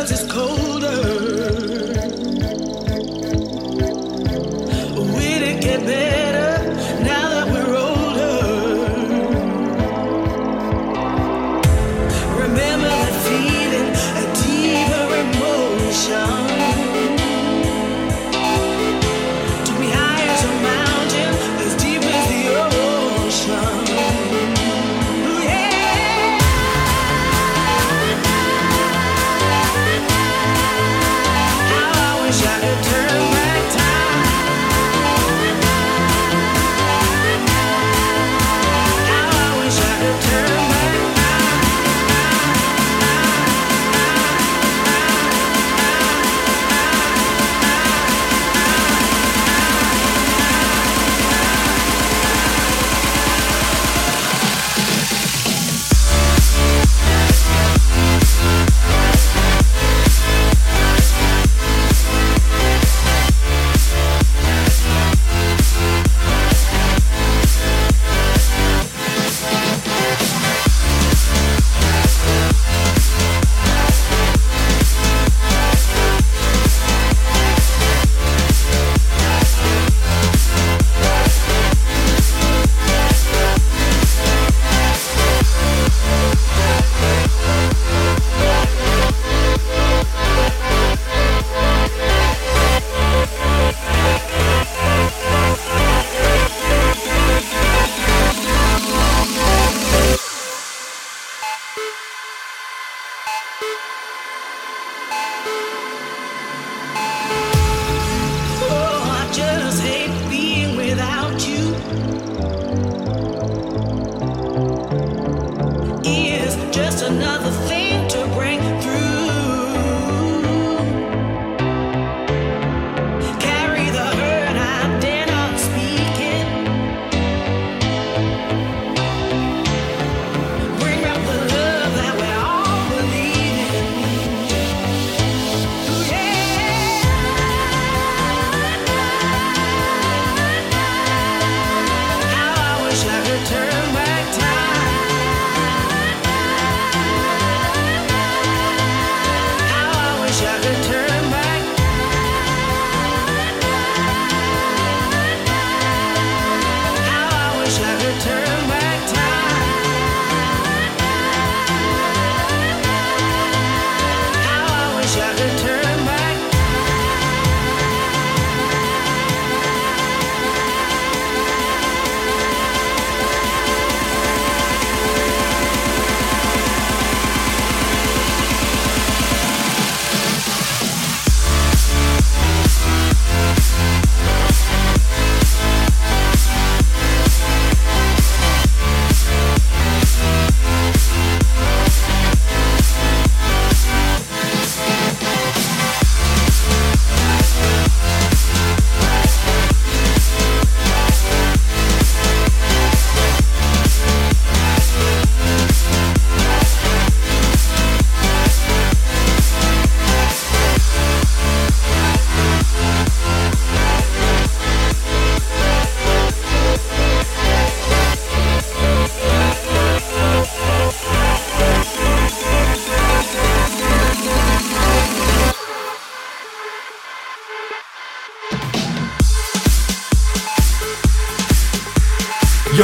cause it's colder.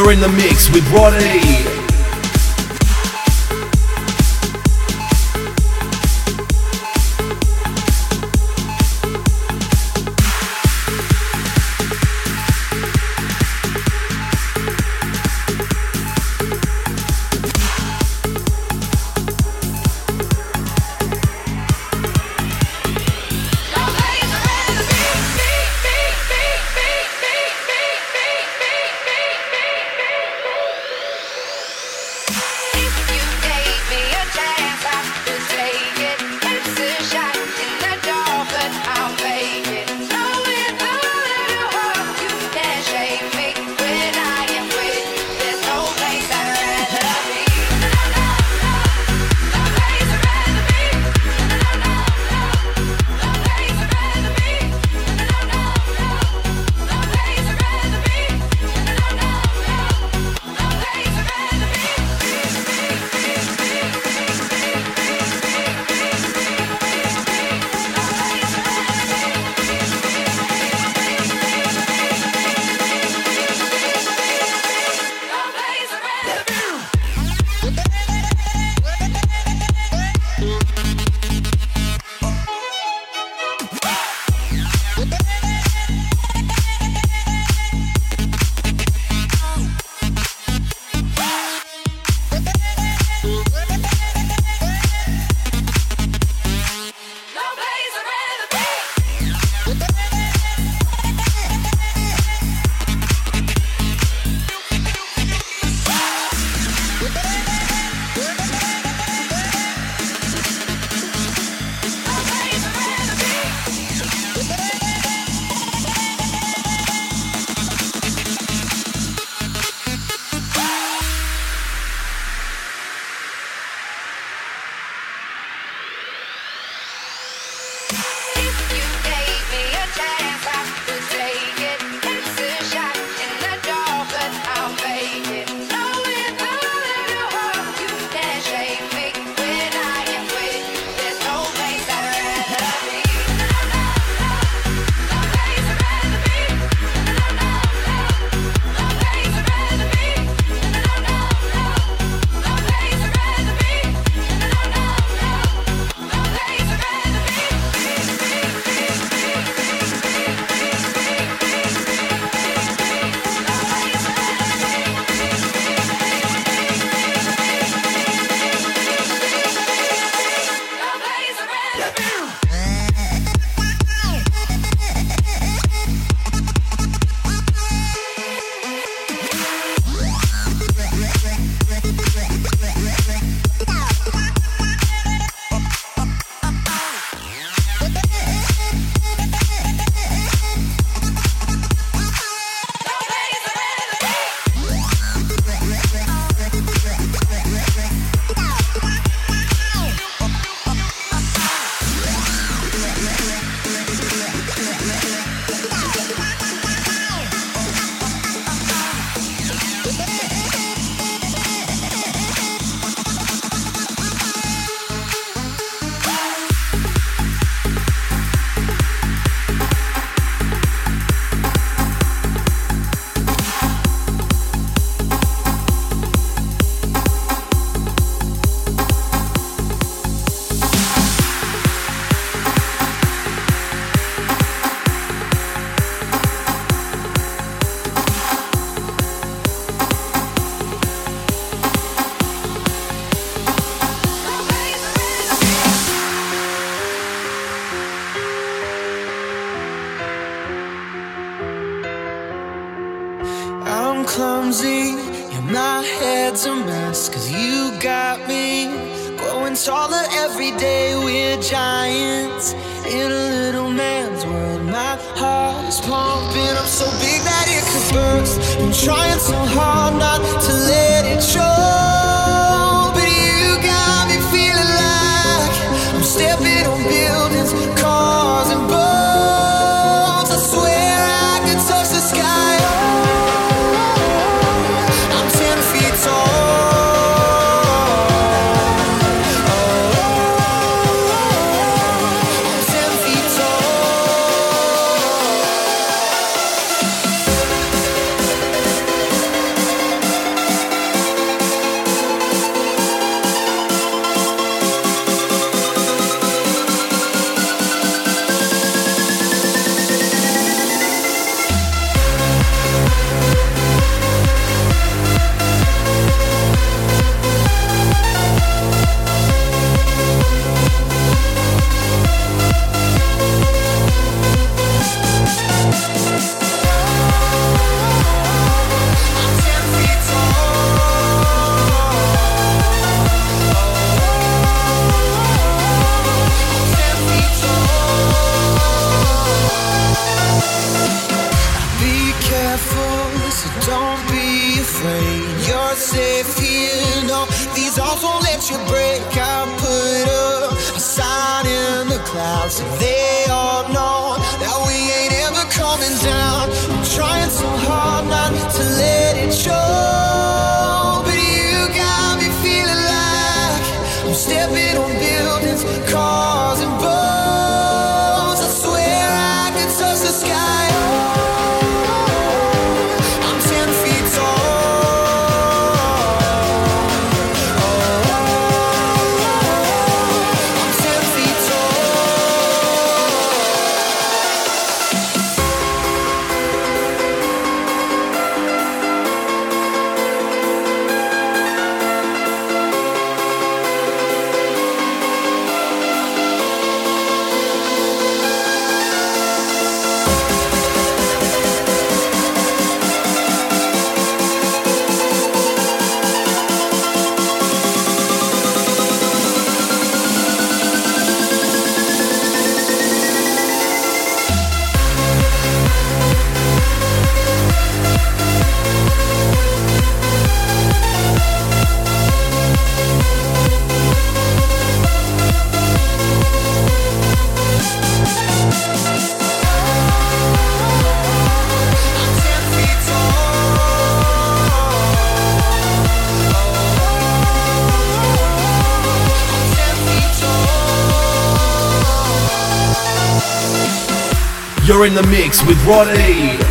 You're in the mix with Roddy. first. Been trying so hard not to. in the mix with Roddy.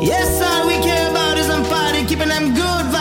Yes, all we care about is I'm fighting, keeping them good vibes.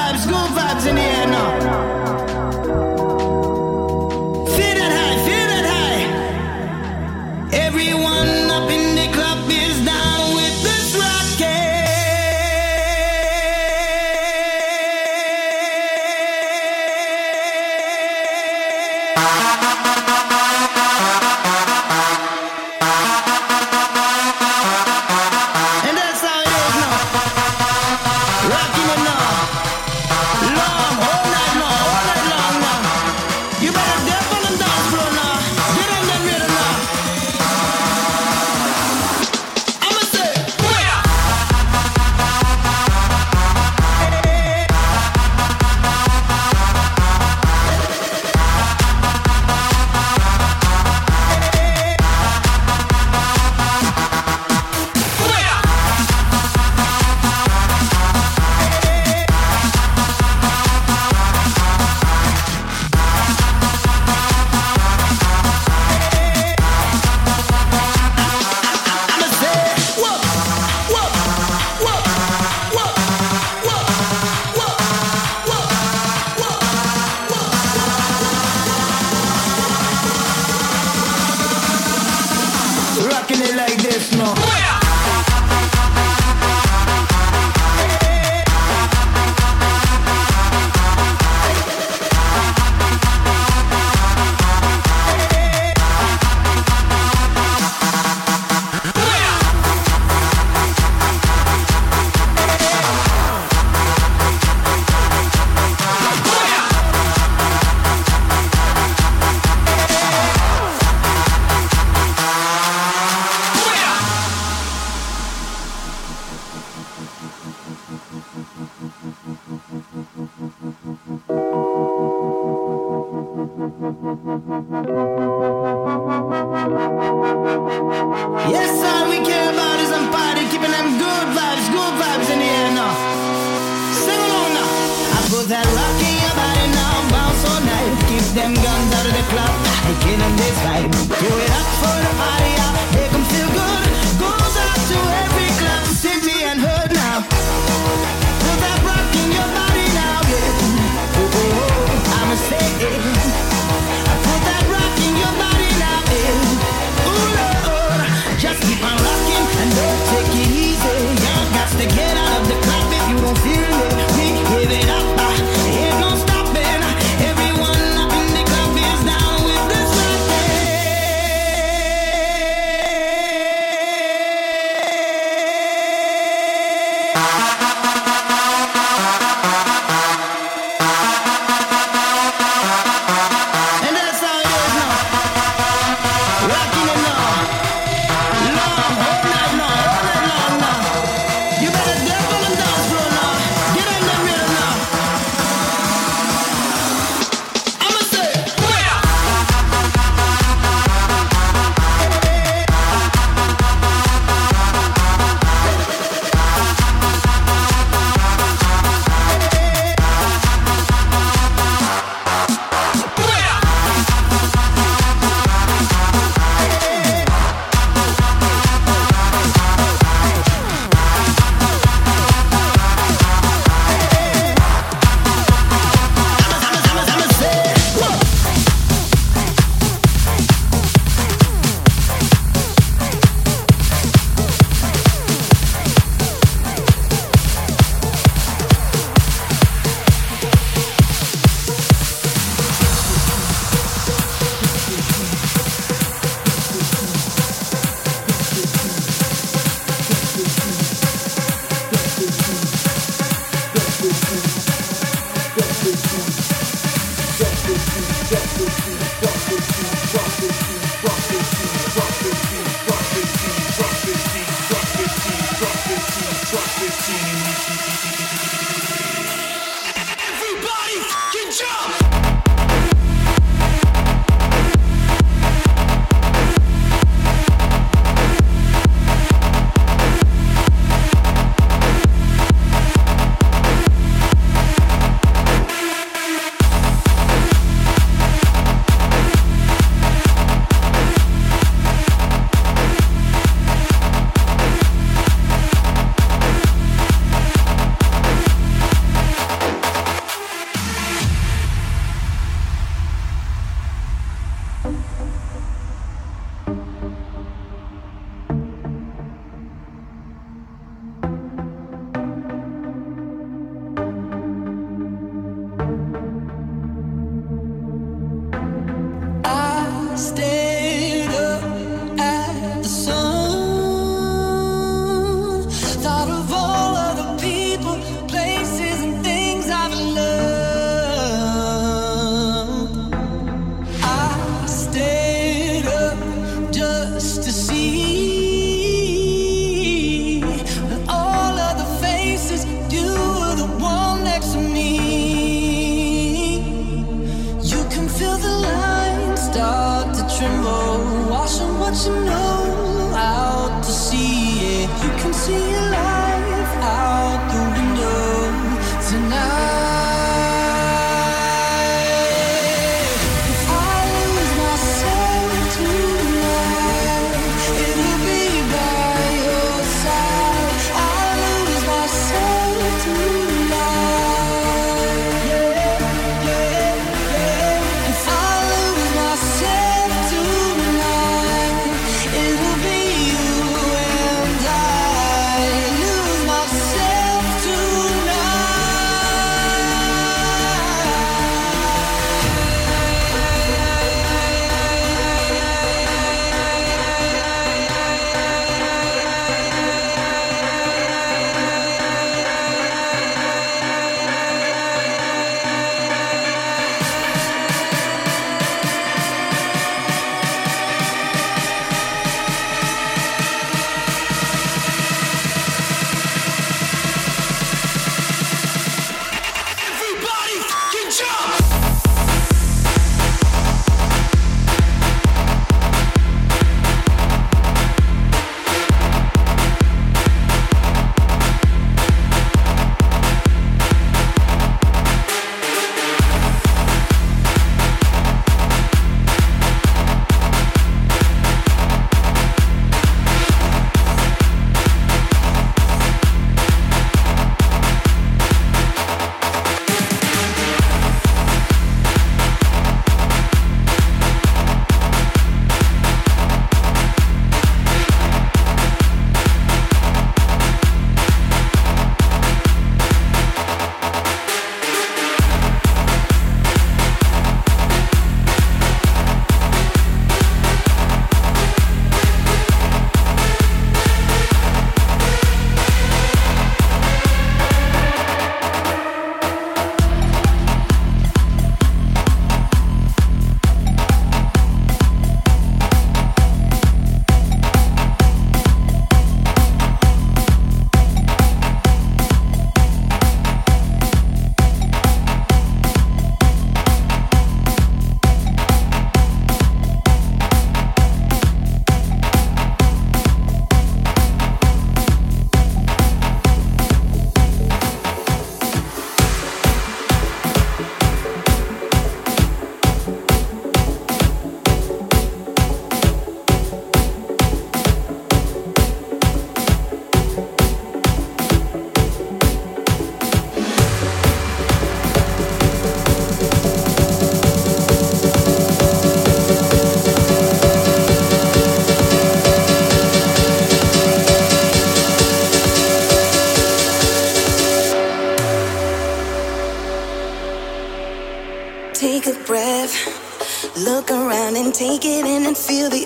satisfied inspires I'm the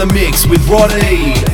in the mix with Roddy.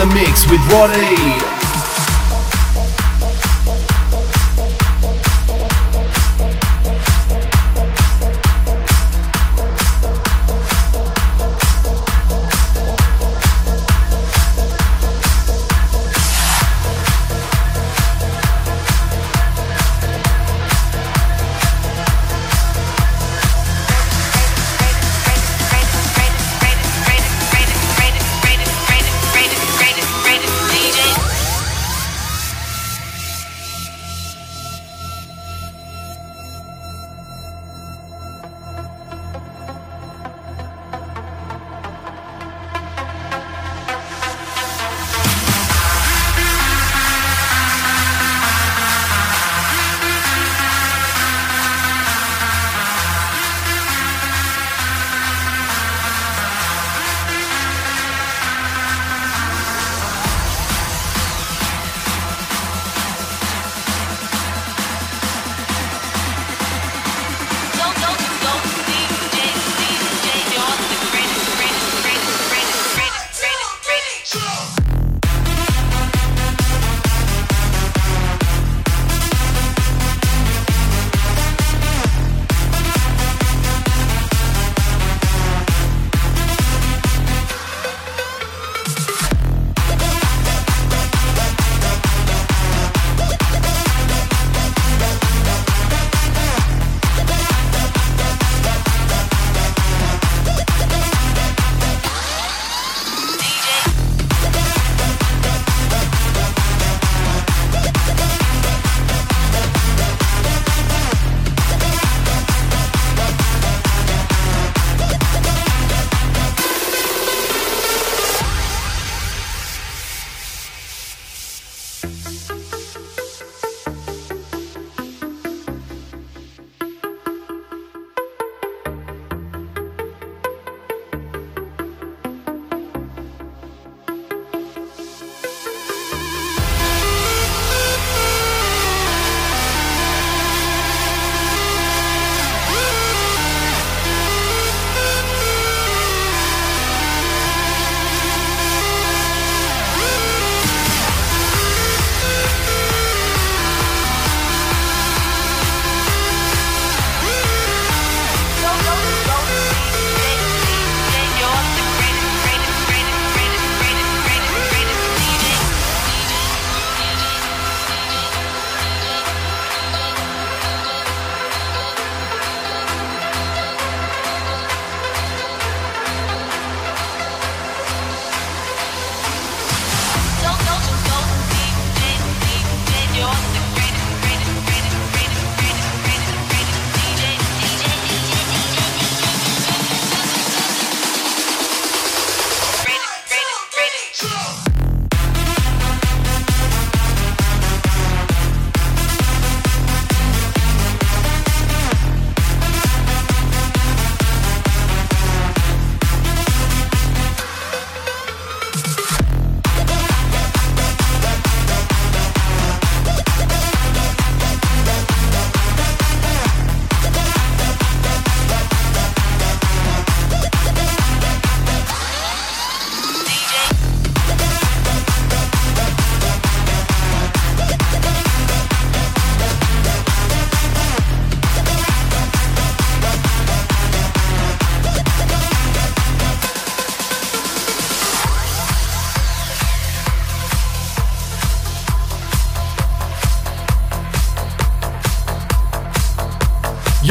The mix with Roddy.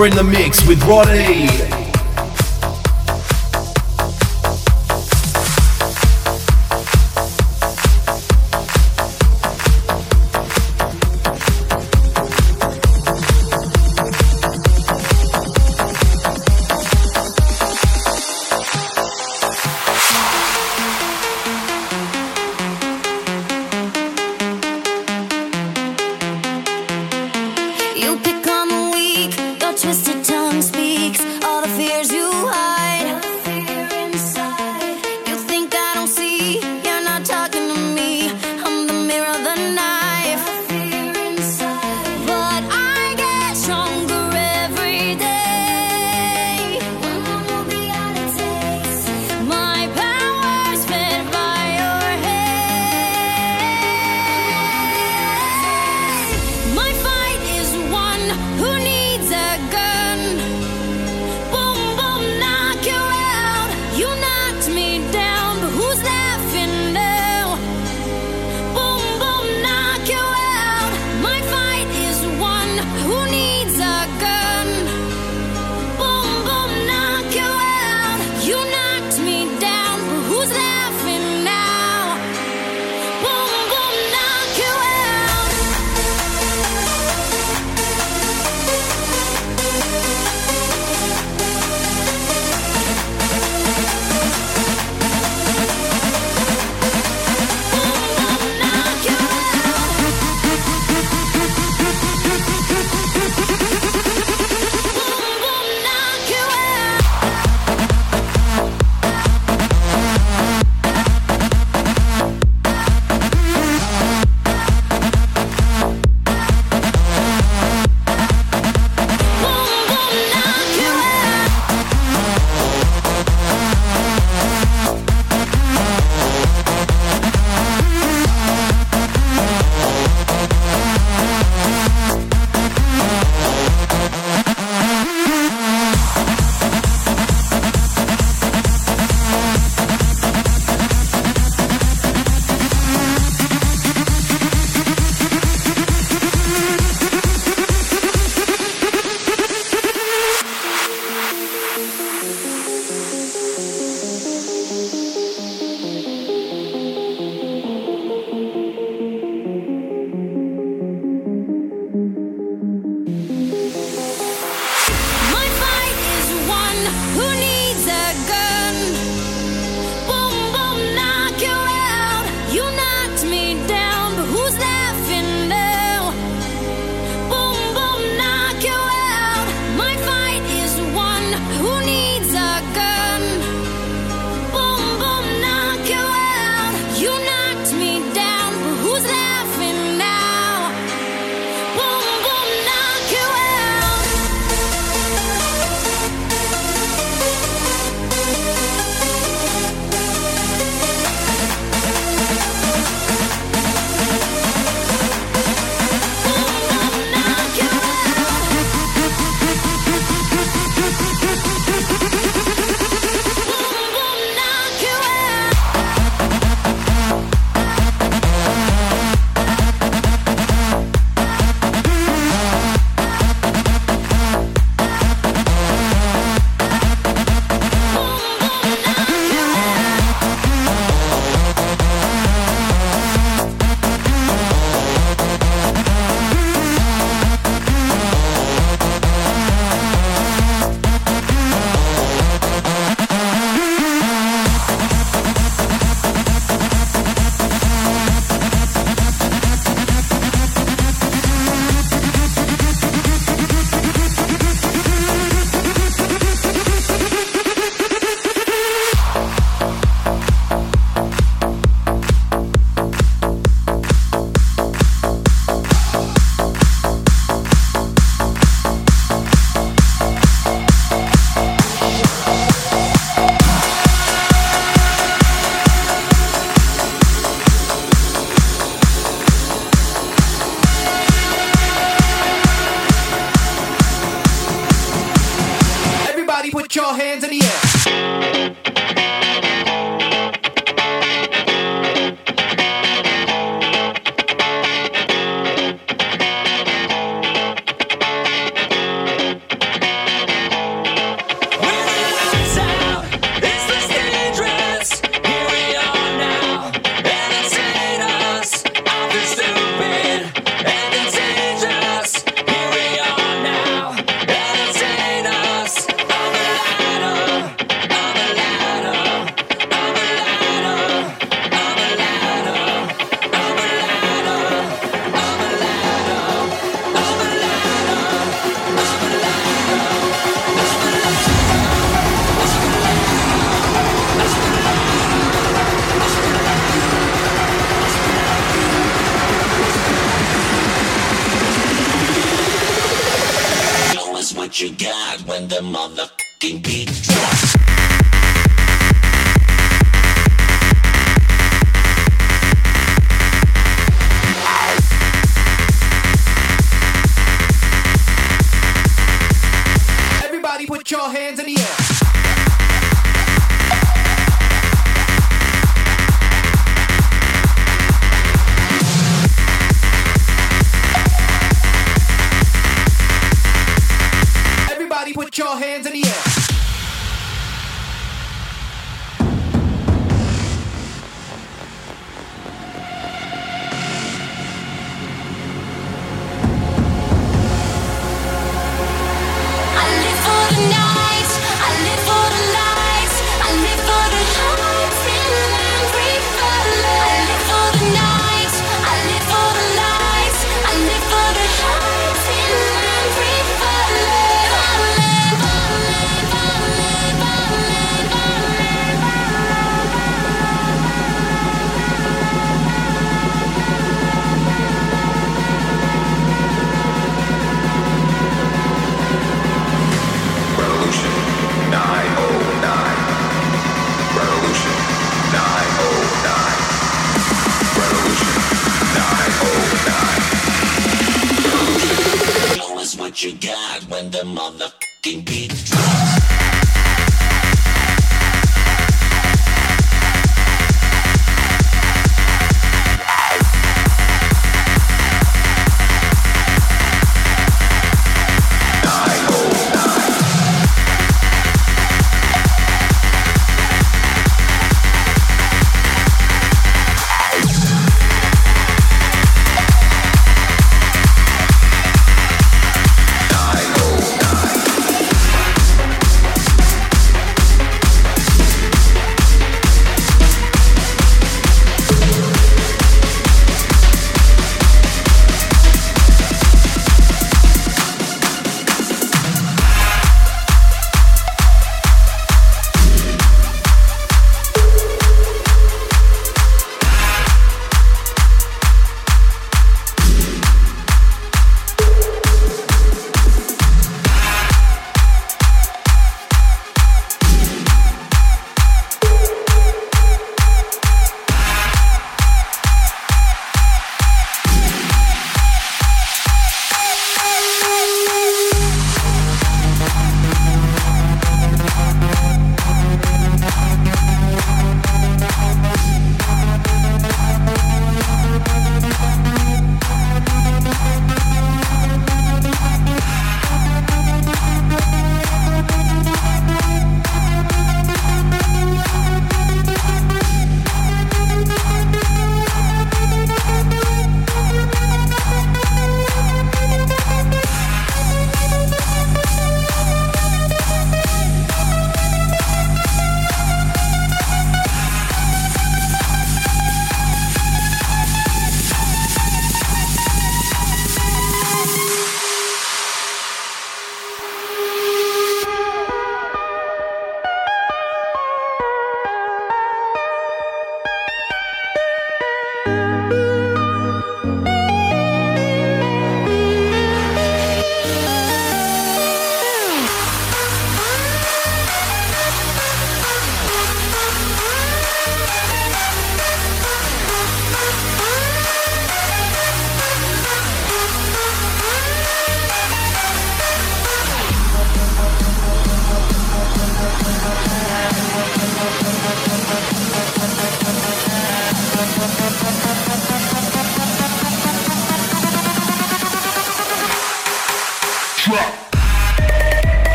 You're in the mix with Roddy.